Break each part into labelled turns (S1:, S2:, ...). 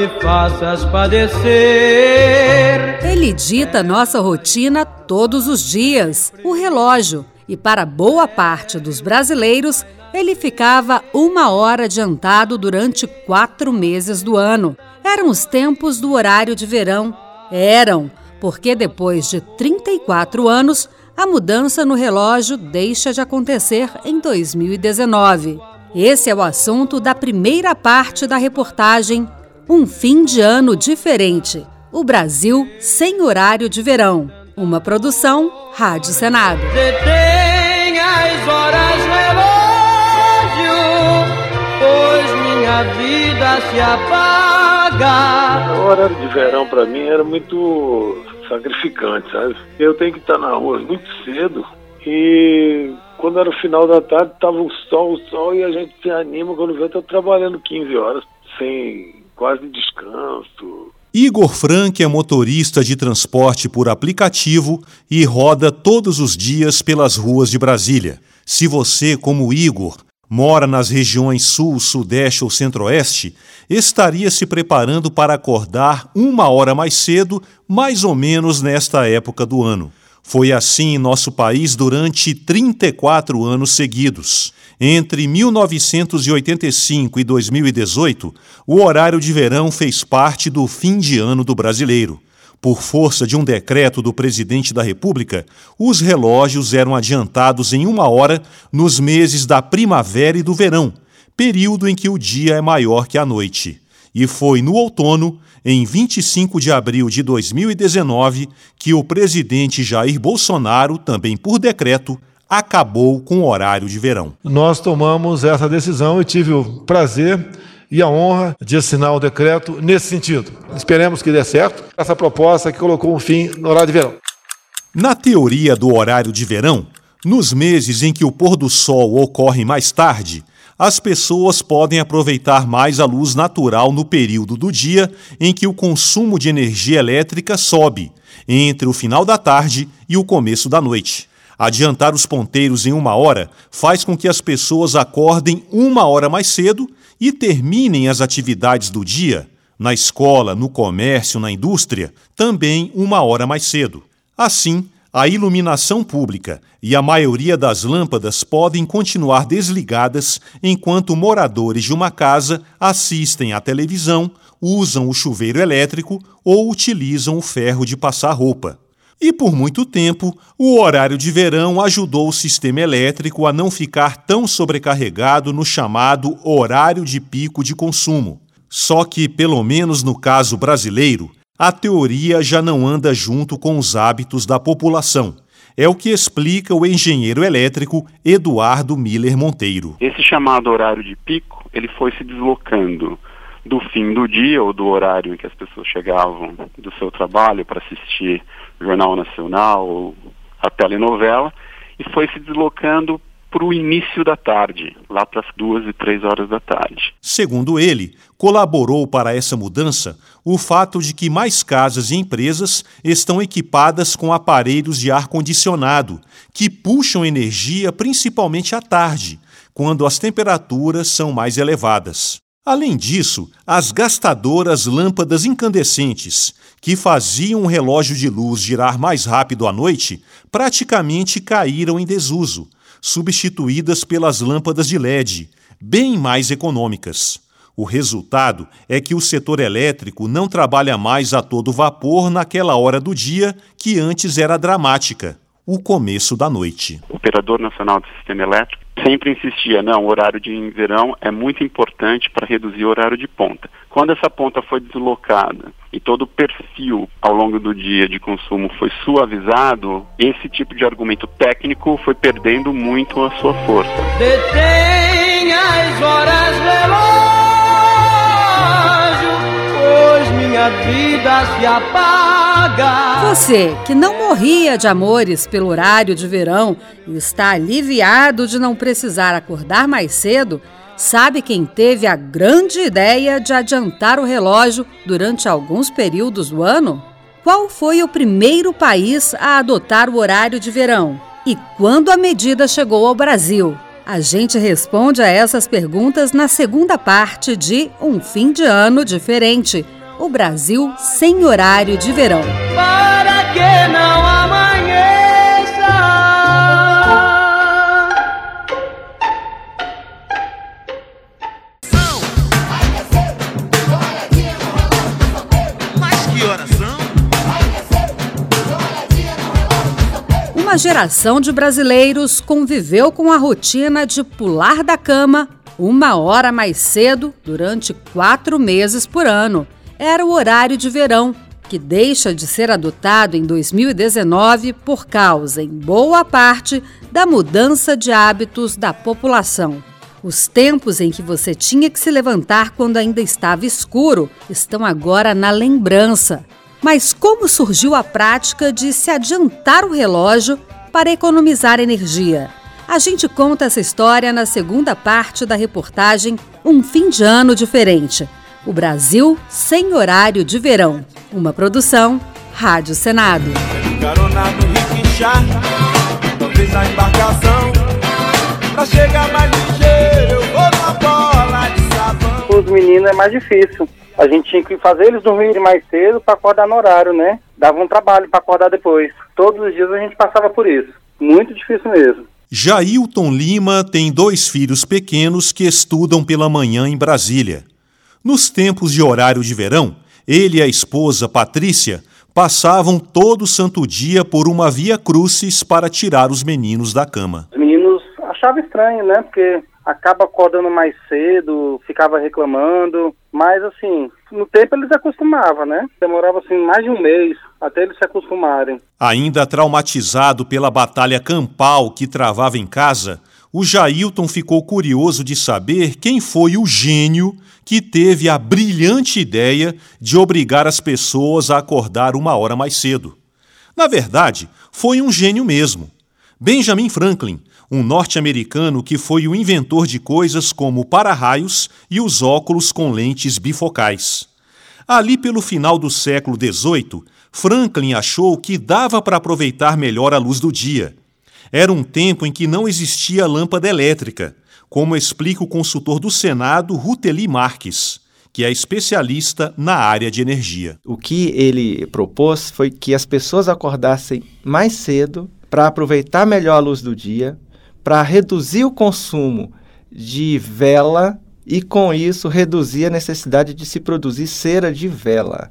S1: me faças padecer.
S2: Ele dita nossa rotina todos os dias, o relógio, e para boa parte dos brasileiros, ele ficava uma hora adiantado durante quatro meses do ano. Eram os tempos do horário de verão. Eram, porque depois de 34 anos, a mudança no relógio deixa de acontecer em 2019. Esse é o assunto da primeira parte da reportagem Um Fim de Ano Diferente. O Brasil sem horário de verão. Uma produção Rádio Senado.
S1: Detém as horas relógio, pois minha vida se apaga.
S3: O horário de verão para mim era muito sacrificante, sabe? Eu tenho que estar na rua muito cedo e quando era o final da tarde, tava o sol, o sol, e a gente se anima quando vê, tá trabalhando 15 horas, sem quase descanso.
S4: Igor Frank é motorista de transporte por aplicativo e roda todos os dias pelas ruas de Brasília. Se você, como Igor, mora nas regiões Sul, Sudeste ou Centro-Oeste, estaria se preparando para acordar uma hora mais cedo, mais ou menos nesta época do ano. Foi assim em nosso país durante 34 anos seguidos. Entre 1985 e 2018, o horário de verão fez parte do fim de ano do brasileiro. Por força de um decreto do presidente da República, os relógios eram adiantados em uma hora nos meses da primavera e do verão, período em que o dia é maior que a noite. E foi no outono em 25 de abril de 2019 que o presidente Jair Bolsonaro, também por decreto, acabou com o horário de verão.
S5: Nós tomamos essa decisão e tive o prazer e a honra de assinar o decreto nesse sentido. Esperemos que dê certo essa proposta que colocou um fim no horário de verão.
S4: Na teoria do horário de verão, nos meses em que o pôr do sol ocorre mais tarde, as pessoas podem aproveitar mais a luz natural no período do dia em que o consumo de energia elétrica sobe, entre o final da tarde e o começo da noite. Adiantar os ponteiros em uma hora faz com que as pessoas acordem uma hora mais cedo e terminem as atividades do dia, na escola, no comércio, na indústria, também uma hora mais cedo. Assim, a iluminação pública e a maioria das lâmpadas podem continuar desligadas enquanto moradores de uma casa assistem à televisão, usam o chuveiro elétrico ou utilizam o ferro de passar roupa. E por muito tempo, o horário de verão ajudou o sistema elétrico a não ficar tão sobrecarregado no chamado horário de pico de consumo. Só que, pelo menos no caso brasileiro, a teoria já não anda junto com os hábitos da população. É o que explica o engenheiro elétrico Eduardo Miller Monteiro.
S6: Esse chamado horário de pico, ele foi se deslocando do fim do dia ou do horário em que as pessoas chegavam do seu trabalho para assistir Jornal Nacional ou a telenovela e foi se deslocando para o início da tarde, lá para as duas e três horas da tarde.
S4: Segundo ele, colaborou para essa mudança o fato de que mais casas e empresas estão equipadas com aparelhos de ar-condicionado, que puxam energia principalmente à tarde, quando as temperaturas são mais elevadas. Além disso, as gastadoras lâmpadas incandescentes, que faziam o relógio de luz girar mais rápido à noite, praticamente caíram em desuso substituídas pelas lâmpadas de LED, bem mais econômicas. O resultado é que o setor elétrico não trabalha mais a todo vapor naquela hora do dia que antes era dramática, o começo da noite.
S6: O Operador Nacional do Sistema Elétrico sempre insistia, não, o horário de verão é muito importante para reduzir o horário de ponta. Quando essa ponta foi deslocada e todo o perfil ao longo do dia de consumo foi suavizado, esse tipo de argumento técnico foi perdendo muito a sua força.
S1: Detém as horas relógio, pois minha vida se apaga.
S2: Você que não morria de amores pelo horário de verão e está aliviado de não precisar acordar mais cedo, Sabe quem teve a grande ideia de adiantar o relógio durante alguns períodos do ano? Qual foi o primeiro país a adotar o horário de verão? E quando a medida chegou ao Brasil? A gente responde a essas perguntas na segunda parte de Um Fim de Ano Diferente. O Brasil sem horário de verão.
S1: Para que não amanheça.
S7: Mas que horas são?
S2: Uma geração de brasileiros conviveu com a rotina de pular da cama uma hora mais cedo durante quatro meses por ano. Era o horário de verão, que deixa de ser adotado em 2019 por causa, em boa parte, da mudança de hábitos da população. Os tempos em que você tinha que se levantar quando ainda estava escuro estão agora na lembrança. Mas como surgiu a prática de se adiantar o relógio para economizar energia? A gente conta essa história na segunda parte da reportagem Um Fim de Ano Diferente. O Brasil sem horário de verão. Uma produção Rádio Senado.
S7: Carona no riquixá, talvez a embarcação. Pra chegar mais ligeiro, eu vou na bola de sabão.
S8: os meninos é mais difícil. A gente tinha que fazer eles dormirem mais cedo para acordar no horário, né? Dava um trabalho para acordar depois. Todos os dias a gente passava por isso. Muito difícil mesmo.
S4: Jailton Lima tem dois filhos pequenos que estudam pela manhã em Brasília. Nos tempos de horário de verão, ele e a esposa Patrícia passavam todo santo dia por uma via crucis para tirar os meninos da cama.
S8: Os meninos achavam estranho, né? Porque acaba acordando mais cedo, ficava reclamando. Mas assim, no tempo eles acostumavam, né? Demorava assim mais de um mês até eles se acostumarem.
S4: Ainda traumatizado pela batalha campal que travava em casa, o Jailton ficou curioso de saber quem foi o gênio que teve a brilhante ideia de obrigar as pessoas a acordar uma hora mais cedo. Na verdade, foi um gênio mesmo. Benjamin Franklin, um norte-americano que foi o inventor de coisas como para-raios e os óculos com lentes bifocais. Ali pelo final do século XVIII, Franklin achou que dava para aproveitar melhor a luz do dia. Era um tempo em que não existia lâmpada elétrica, como explica o consultor do Senado, Ruteli Marques, que é especialista na área de energia.
S9: O que ele propôs foi que as pessoas acordassem mais cedo para aproveitar melhor a luz do dia, para reduzir o consumo de vela e, com isso, reduzir a necessidade de se produzir cera de vela.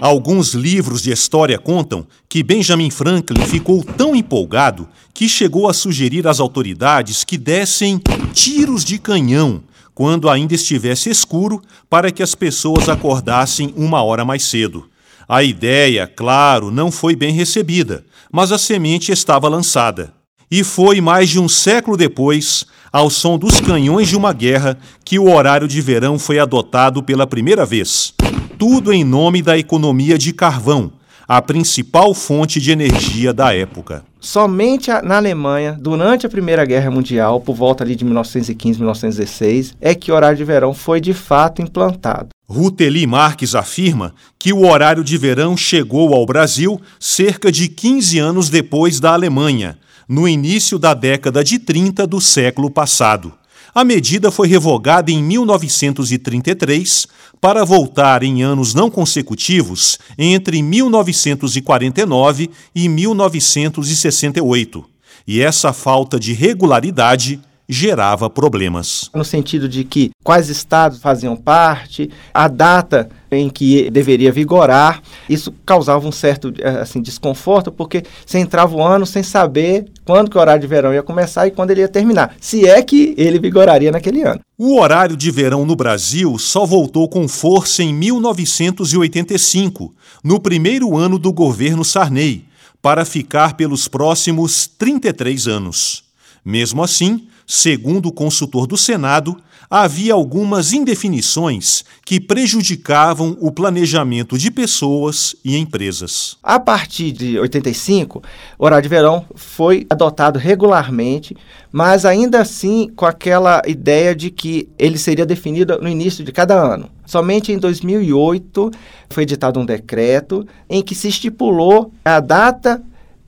S4: Alguns livros de história contam que Benjamin Franklin ficou tão empolgado que chegou a sugerir às autoridades que dessem tiros de canhão quando ainda estivesse escuro para que as pessoas acordassem uma hora mais cedo. A ideia, claro, não foi bem recebida, mas a semente estava lançada. E foi mais de um século depois, ao som dos canhões de uma guerra, que o horário de verão foi adotado pela primeira vez. Tudo em nome da economia de carvão, a principal fonte de energia da época.
S9: Somente na Alemanha, durante a Primeira Guerra Mundial, por volta ali de 1915, 1916, é que o horário de verão foi de fato implantado.
S4: Ruteli Marques afirma que o horário de verão chegou ao Brasil cerca de 15 anos depois da Alemanha, no início da década de 30 do século passado. A medida foi revogada em 1933 para voltar em anos não consecutivos entre 1949 e 1968. E essa falta de regularidade gerava problemas.
S9: No sentido de que quais estados faziam parte, a data em que deveria vigorar, isso causava um certo eh, assim, desconforto, porque você entrava o ano sem saber quando que o horário de verão ia começar e quando ele ia terminar, se é que ele vigoraria naquele ano.
S4: O horário de verão no Brasil só voltou com força em 1985, no primeiro ano do governo Sarney, para ficar pelos próximos 33 anos. Mesmo assim, segundo o consultor do Senado, havia algumas indefinições que prejudicavam o planejamento de pessoas e empresas.
S9: A partir de 85, o horário de verão foi adotado regularmente, mas ainda assim com aquela ideia de que ele seria definido no início de cada ano. Somente em 2008 foi editado um decreto em que se estipulou a data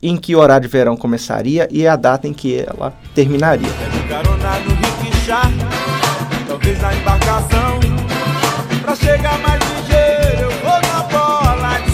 S9: em que horário de verão começaria e a data em que ela terminaria.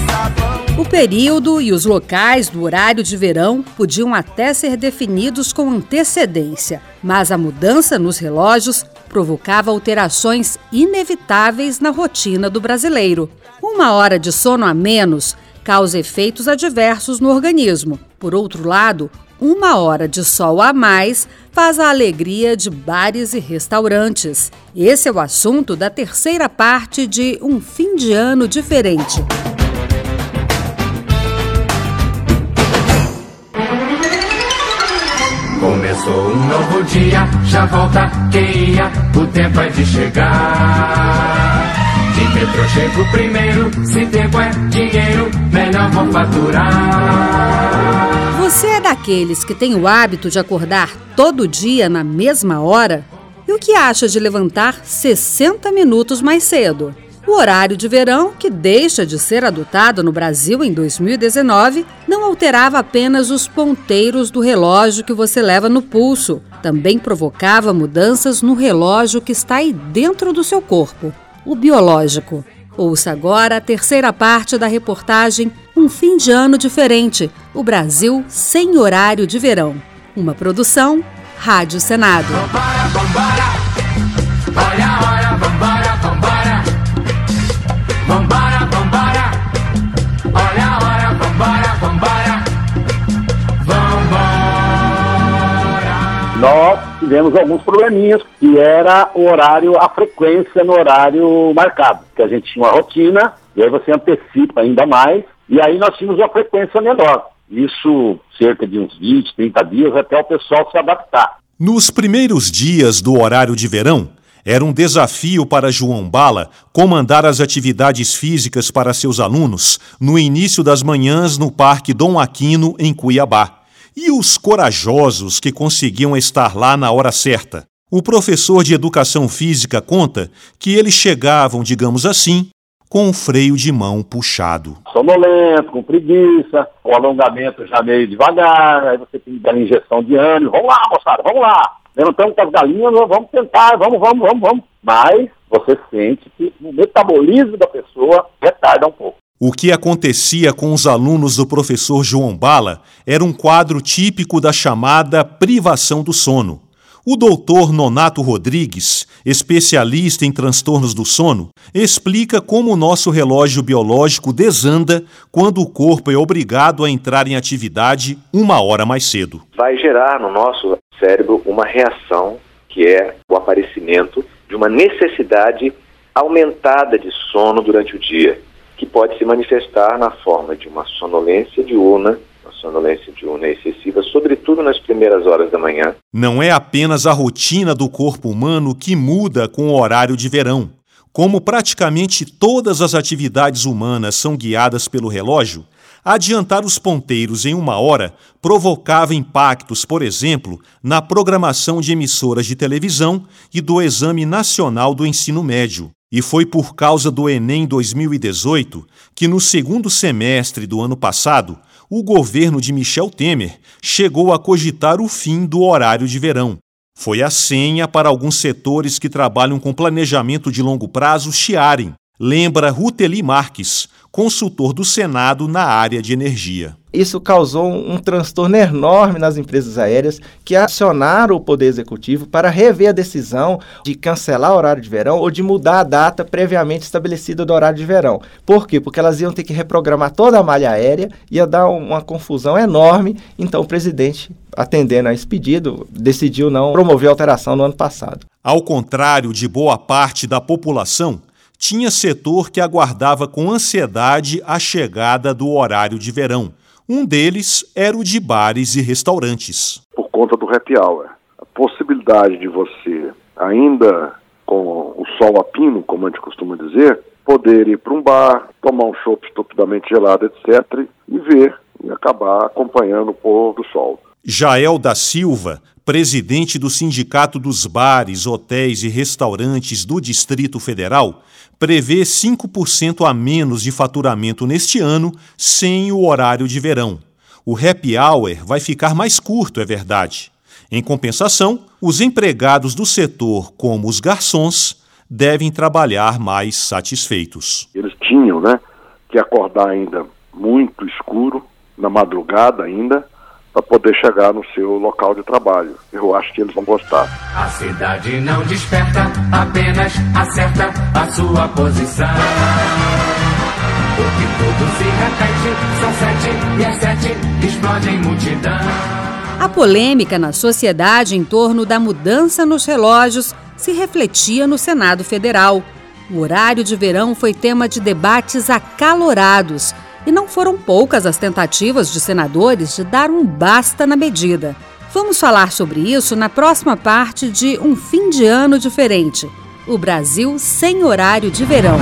S7: Sabão.
S2: O período e os locais do horário de verão podiam até ser definidos com antecedência, mas a mudança nos relógios provocava alterações inevitáveis na rotina do brasileiro. Uma hora de sono a menos causa efeitos adversos no organismo. Por outro lado, uma hora de sol a mais faz a alegria de bares e restaurantes. Esse é o assunto da terceira parte de Um Fim de Ano Diferente.
S10: Começou um novo dia, já volta quem ia, o tempo é de chegar. De metrô chego primeiro, se tempo é dinheiro, melhor vou faturar.
S2: Você é daqueles que tem o hábito de acordar todo dia na mesma hora? E o que acha de levantar 60 minutos mais cedo? O horário de verão, que deixa de ser adotado no Brasil em 2019, não alterava apenas os ponteiros do relógio que você leva no pulso, também provocava mudanças no relógio que está aí dentro do seu corpo, o biológico. Ouça agora a terceira parte da reportagem Um Fim de Ano Diferente O Brasil sem horário de verão. Uma produção Rádio Senado.
S10: Olha, olha,
S11: tivemos alguns probleminhas, que era o horário, a frequência no horário marcado, que a gente tinha uma rotina, e aí você antecipa ainda mais, e aí nós tínhamos uma frequência menor. Isso cerca de uns 20, 30 dias até o pessoal se adaptar.
S4: Nos primeiros dias do horário de verão, era um desafio para João Bala comandar as atividades físicas para seus alunos no início das manhãs no Parque Dom Aquino, em Cuiabá. E os corajosos que conseguiam estar lá na hora certa. O professor de educação física conta que eles chegavam, digamos assim, com o freio de mão puxado.
S11: Sonolento, com preguiça, o alongamento já meio devagar, aí você tem que dar injeção de ânimo. Vamos lá, moçada, vamos lá. Levantamos com as galinhas, vamos tentar, vamos, vamos, vamos, vamos. Mas você sente que o metabolismo da pessoa retarda um pouco.
S4: O que acontecia com os alunos do professor João Bala era um quadro típico da chamada privação do sono. O doutor Nonato Rodrigues, especialista em transtornos do sono, explica como o nosso relógio biológico desanda quando o corpo é obrigado a entrar em atividade uma hora mais cedo.
S12: vai gerar no nosso cérebro uma reação que é o aparecimento de uma necessidade aumentada de sono durante o dia, que pode se manifestar na forma de uma sonolência diurna, uma sonolência diurna excessiva, sobretudo nas primeiras horas da manhã,
S4: Não é apenas a rotina do corpo humano que muda com o horário de verão. Como praticamente todas as atividades humanas são guiadas pelo relógio, adiantar os ponteiros em uma hora provocava impactos, por exemplo, na programação de emissoras de televisão e do Exame Nacional do Ensino Médio. E foi por causa do Enem 2018 que, no segundo semestre do ano passado, o governo de Michel Temer chegou a cogitar o fim do horário de verão. Foi a senha para alguns setores que trabalham com planejamento de longo prazo chiarem, lembra Ruteli Marques, consultor do Senado na área de energia.
S9: Isso causou um, transtorno enorme nas empresas aéreas que acionaram o Poder Executivo para rever a decisão de cancelar o horário de verão ou de mudar a data previamente estabelecida do horário de verão. Por quê? Porque elas iam ter que reprogramar toda a malha aérea, ia dar uma confusão enorme. Então o presidente, atendendo a esse pedido, decidiu não promover a alteração no ano passado.
S4: Ao contrário de boa parte da população, tinha setor que aguardava com ansiedade a chegada do horário de verão. Um deles era o de bares e restaurantes.
S13: por conta do happy hour. A possibilidade de você, ainda com o sol a pino, como a gente costuma dizer, poder ir para um bar, tomar um chopp estupidamente gelado, etc., e ver e acabar acompanhando o pôr do sol.
S4: Jael da Silva, presidente do Sindicato dos Bares, Hotéis e Restaurantes do Distrito Federal, prevê 5% a menos de faturamento neste ano sem o horário de verão. O happy hour vai ficar mais curto, é verdade. Em compensação, os empregados do setor, como os garçons, devem trabalhar mais satisfeitos.
S13: Eles tinham, né, que acordar ainda muito escuro, na madrugada ainda, para poder chegar no seu local de trabalho. Eu acho que eles vão gostar.
S10: A cidade não desperta, apenas acerta a sua posição. Porque tudo se repete, são sete e às sete explodem multidão.
S2: A polêmica na sociedade em torno da mudança nos relógios se refletia no Senado Federal. O horário de verão foi tema de debates acalorados e não foram poucas as tentativas de senadores de dar um basta na medida. Vamos falar sobre isso na próxima parte de Um Fim de Ano Diferente o Brasil sem horário de verão.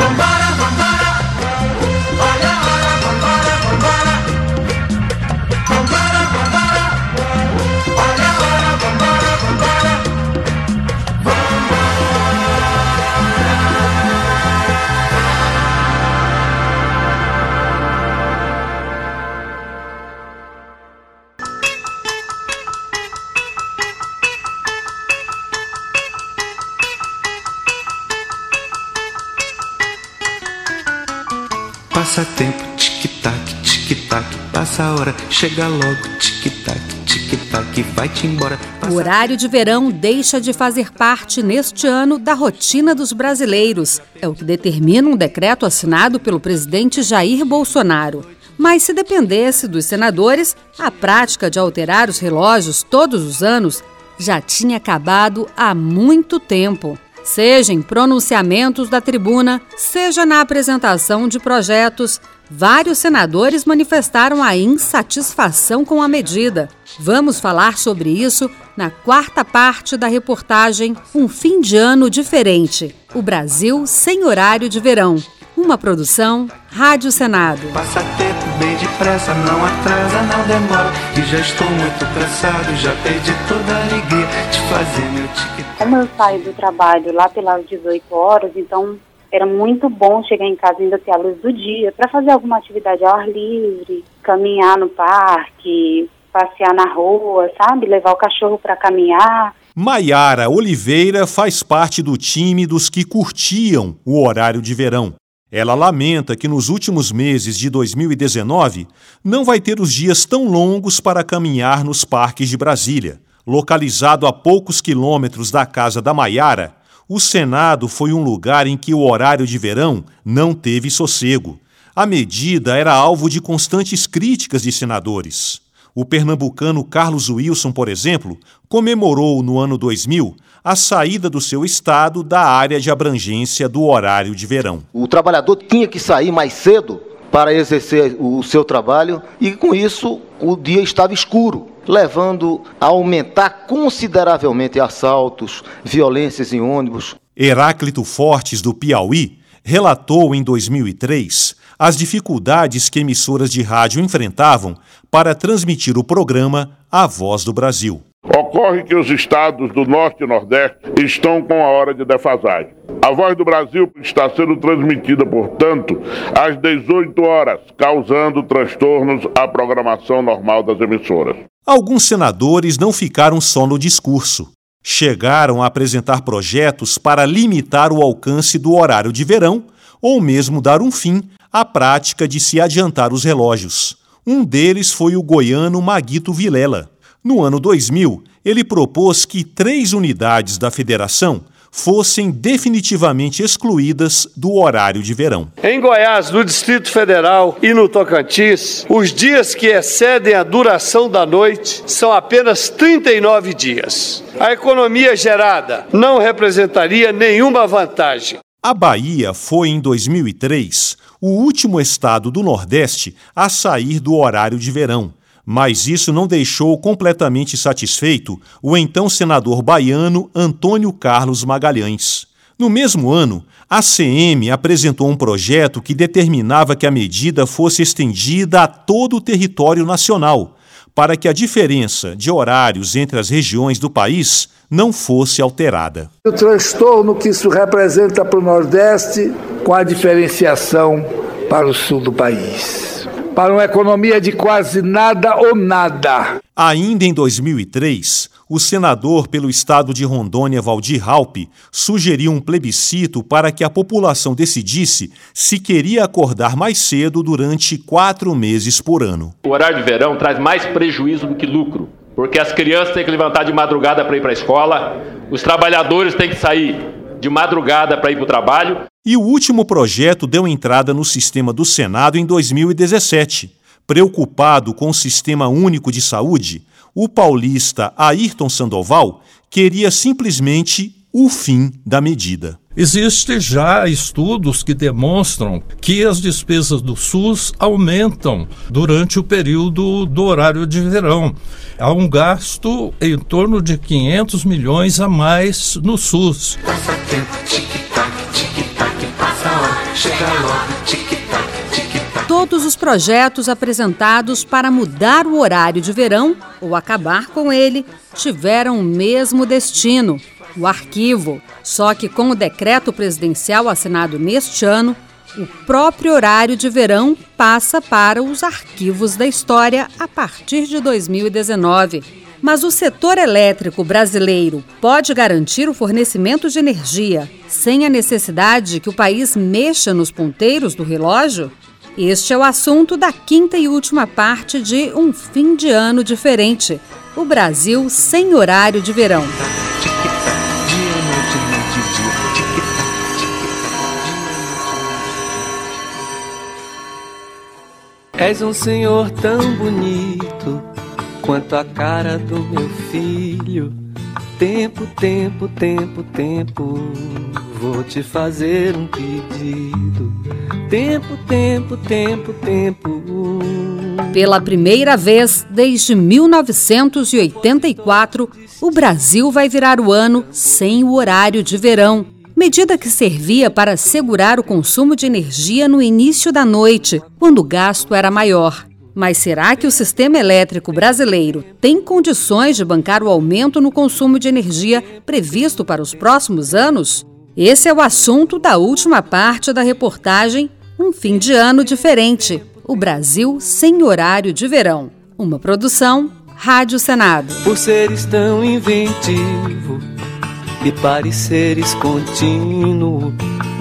S14: Passa tempo, tic-tac, tic-tac, passa a hora, chega logo, tic-tac, tic-tac, vai-te embora.
S2: O horário de verão deixa de fazer parte neste ano da rotina dos brasileiros. É o que determina um decreto assinado pelo presidente Jair Bolsonaro. Mas se dependesse dos senadores, a prática de alterar os relógios todos os anos já tinha acabado há muito tempo seja em pronunciamentos da tribuna, seja na apresentação de projetos. Vários senadores manifestaram a insatisfação com a medida. Vamos falar sobre isso na quarta parte da reportagem Um Fim de Ano Diferente O Brasil sem horário de verão. Uma produção Rádio Senado.
S14: Passa tempo bem depressa, não atrasa, não demora. E já estou muito cansado, já perdi toda a alegria de fazer meu tic
S15: Como eu saio do trabalho lá pelas 18 horas, então era muito bom chegar em casa ainda ter a luz do dia para fazer alguma atividade ao ar livre, caminhar no parque, passear na rua, sabe? Levar o cachorro para caminhar.
S4: Maiara Oliveira faz parte do time dos que curtiam o horário de verão. Ela lamenta que nos últimos meses de 2019 não vai ter os dias tão longos para caminhar nos parques de Brasília. Localizado a poucos quilômetros da casa da Maiara, o Senado foi um lugar em que o horário de verão não teve sossego. A medida era alvo de constantes críticas de senadores. O pernambucano Carlos Wilson, por exemplo, comemorou no ano 2000 a saída do seu estado da área de abrangência do horário de verão.
S16: O trabalhador tinha que sair mais cedo para exercer o seu trabalho e com isso o dia estava escuro, levando a aumentar consideravelmente assaltos, violências em ônibus.
S4: Heráclito Fortes do Piauí relatou em 2003 as dificuldades que emissoras de rádio enfrentavam para transmitir o programa A Voz do Brasil.
S17: Ocorre que os estados do Norte e Nordeste estão com a hora de defasagem. A Voz do Brasil está sendo transmitida, portanto, às 18 horas, causando transtornos à programação normal das emissoras.
S4: Alguns senadores não ficaram só no discurso. Chegaram a apresentar projetos para limitar o alcance do horário de verão ou mesmo dar um fim à prática de se adiantar os relógios. Um deles foi o goiano Maguito Vilela. No ano 2000, ele propôs que três unidades da federação fossem definitivamente excluídas do horário de verão.
S18: Em Goiás, no Distrito Federal e no Tocantins, os dias que excedem a duração da noite são apenas 39 dias. A economia gerada não representaria nenhuma vantagem.
S4: A Bahia foi, em 2003, o último estado do Nordeste a sair do horário de verão mas isso não deixou completamente satisfeito o então senador baiano Antônio Carlos Magalhães. No mesmo ano, a CM apresentou um projeto que determinava que a medida fosse estendida a todo o território nacional, para que a diferença de horários entre as regiões do país não fosse alterada.
S19: O transtorno que isso representa para o Nordeste com a diferenciação para o sul do país. Para uma economia de quase nada ou nada.
S4: Ainda em 2003, o senador pelo estado de Rondônia, Valdir Halpe, sugeriu um plebiscito para que a população decidisse se queria acordar mais cedo durante quatro meses por ano.
S20: O horário de verão traz mais prejuízo do que lucro, porque as crianças têm que levantar de madrugada para ir para a escola, os trabalhadores têm que sair de madrugada para ir para o trabalho.
S4: E o último projeto deu entrada no sistema do Senado em 2017. Preocupado com o Sistema Único de Saúde, o paulista Ayrton Sandoval queria simplesmente o fim da medida.
S21: Existem já estudos que demonstram que as despesas do SUS aumentam durante o período do horário de verão. Há um gasto em torno de 500 milhões a mais no SUS.
S14: Passa tempo, tic-tac, tic-tac, passa a hora, chega logo, tic-tac, tic-tac.
S2: Todos os projetos apresentados para mudar o horário de verão ou acabar com ele tiveram o mesmo destino o arquivo. Só que com o decreto presidencial assinado neste ano, o próprio horário de verão passa para os arquivos da história a partir de 2019. Mas o setor elétrico brasileiro pode garantir o fornecimento de energia sem a necessidade que o país mexa nos ponteiros do relógio? Este é o assunto da quinta e última parte de Um Fim de Ano Diferente o Brasil sem horário de verão.
S1: És um senhor tão bonito quanto a cara do meu filho. Tempo, tempo, tempo, tempo, vou te fazer um pedido. Tempo, tempo, tempo, tempo.
S2: Pela primeira vez desde 1984, o Brasil vai virar o ano sem o horário de verão medida que servia para segurar o consumo de energia no início da noite, quando o gasto era maior. Mas será que o sistema elétrico brasileiro tem condições de bancar o aumento no consumo de energia previsto para os próximos anos? Esse é o assunto da última parte da reportagem Um Fim de Ano Diferente o Brasil sem horário de verão. Uma produção Rádio Senado.
S1: Por seres tão inventivo e pareceres contínuo.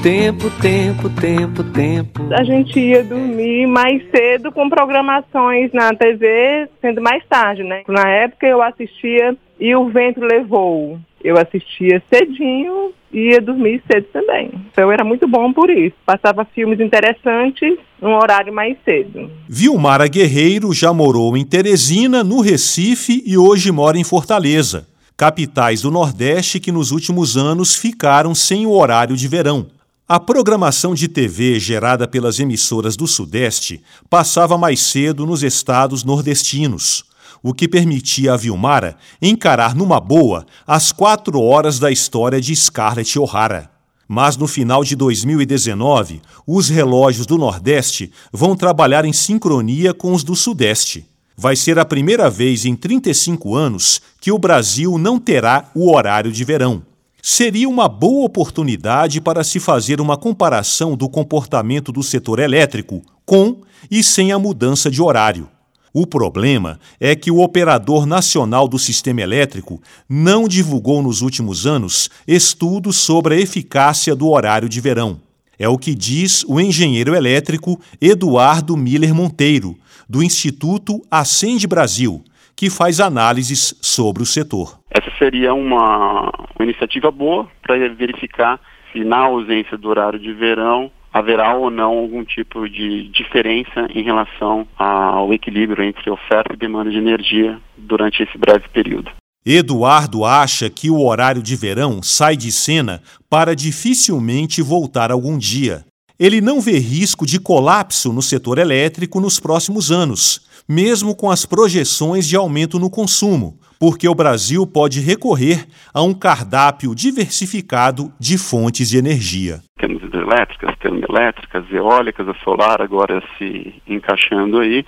S1: Tempo, tempo, tempo, tempo.
S22: A gente ia dormir mais cedo com programações na TV, sendo mais tarde, né? Na época eu assistia E o Vento Levou. Eu assistia cedinho e ia dormir cedo também. Então era muito bom por isso. Passava filmes interessantes num horário mais cedo.
S4: Vilmara Guerreiro já morou em Teresina, no Recife e hoje mora em Fortaleza capitais do Nordeste que nos últimos anos ficaram sem o horário de verão. A programação de TV gerada pelas emissoras do Sudeste passava mais cedo nos estados nordestinos, o que permitia a Vilmara encarar numa boa as quatro horas da história de Scarlett O'Hara. Mas no final de 2019, os relógios do Nordeste vão trabalhar em sincronia com os do Sudeste vai ser a primeira vez em 35 anos que o Brasil não terá o horário de verão. Seria uma boa oportunidade para se fazer uma comparação do comportamento do setor elétrico com e sem a mudança de horário. O problema é que o operador nacional do sistema elétrico não divulgou nos últimos anos estudos sobre a eficácia do horário de verão. É o que diz o engenheiro elétrico Eduardo Miller Monteiro, do Instituto Acende Brasil, que faz análises sobre o setor.
S6: Essa seria uma, uma iniciativa boa para verificar se na ausência do horário de verão haverá ou não algum tipo de diferença em relação ao equilíbrio entre oferta e demanda de energia durante esse breve período.
S4: Eduardo acha que o horário de verão sai de cena para dificilmente voltar algum dia. Ele não vê risco de colapso no setor elétrico nos próximos anos, mesmo com as projeções de aumento no consumo, porque o Brasil pode recorrer a um cardápio diversificado de fontes de energia.
S6: Temos hidrelétricas, termoelétricas, eólicas, a solar agora se encaixando aí.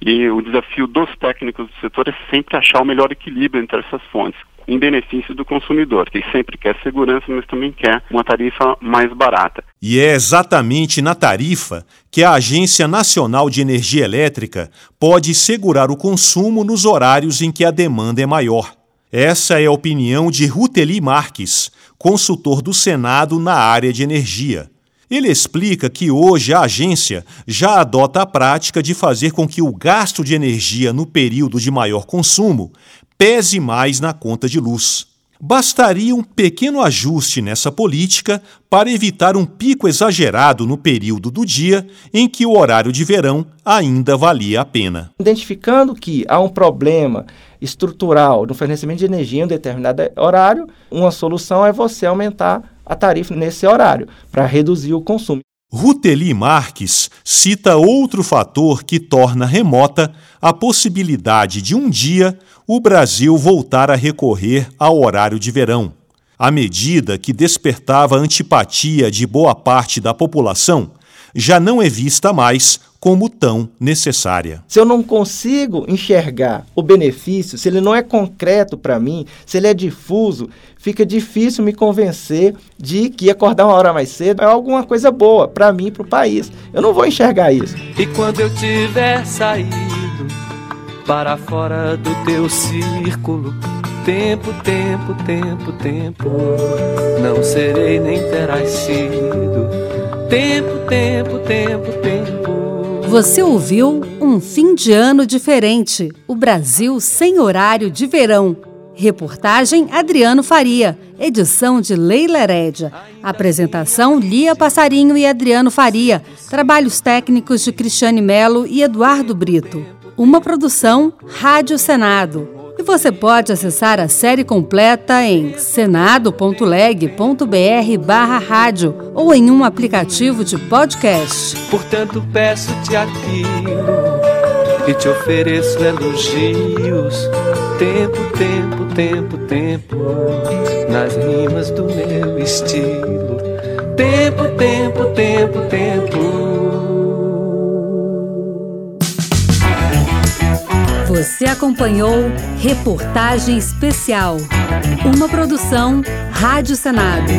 S6: E o desafio dos técnicos do setor é sempre achar o melhor equilíbrio entre essas fontes, em benefício do consumidor, que sempre quer segurança, mas também quer uma tarifa mais barata.
S4: E é exatamente na tarifa que a Agência Nacional de Energia Elétrica pode segurar o consumo nos horários em que a demanda é maior. Essa é a opinião de Ruteli Marques, consultor do Senado na área de energia. Ele explica que hoje a agência já adota a prática de fazer com que o gasto de energia no período de maior consumo pese mais na conta de luz. Bastaria um pequeno ajuste nessa política para evitar um pico exagerado no período do dia em que o horário de verão ainda valia a pena.
S9: Identificando que há um problema estrutural no fornecimento de energia em um determinado horário, uma solução é você aumentar a tarifa nesse horário para reduzir o consumo.
S4: Ruteli Marques cita outro fator que torna remota a possibilidade de um dia o Brasil voltar a recorrer ao horário de verão. A medida que despertava antipatia de boa parte da população já não é vista mais como tão necessária.
S9: Se eu não consigo enxergar o benefício, se ele não é concreto para mim, se ele é difuso, fica difícil me convencer de que acordar uma hora mais cedo é alguma coisa boa para mim e para o país. Eu não vou enxergar isso.
S1: E quando eu tiver saído para fora do teu círculo, tempo, tempo, tempo, tempo, não serei nem terás sido. Tempo, tempo, tempo, tempo.
S2: Você ouviu Um Fim de Ano Diferente O Brasil Sem Horário de Verão. Reportagem Adriano Faria. Edição de Leila Herédia. Apresentação Lia Passarinho e Adriano Faria. Trabalhos técnicos de Cristiane Melo e Eduardo Brito. Uma produção Rádio Senado. Você pode acessar a série completa em senado.leg.br barra rádio ou em um aplicativo de podcast.
S1: Portanto, peço-te aquilo e te ofereço elogios. Tempo, tempo, tempo, tempo, nas rimas do meu estilo. Tempo, tempo, tempo, tempo.
S2: Você acompanhou Reportagem Especial, uma produção Rádio Senado.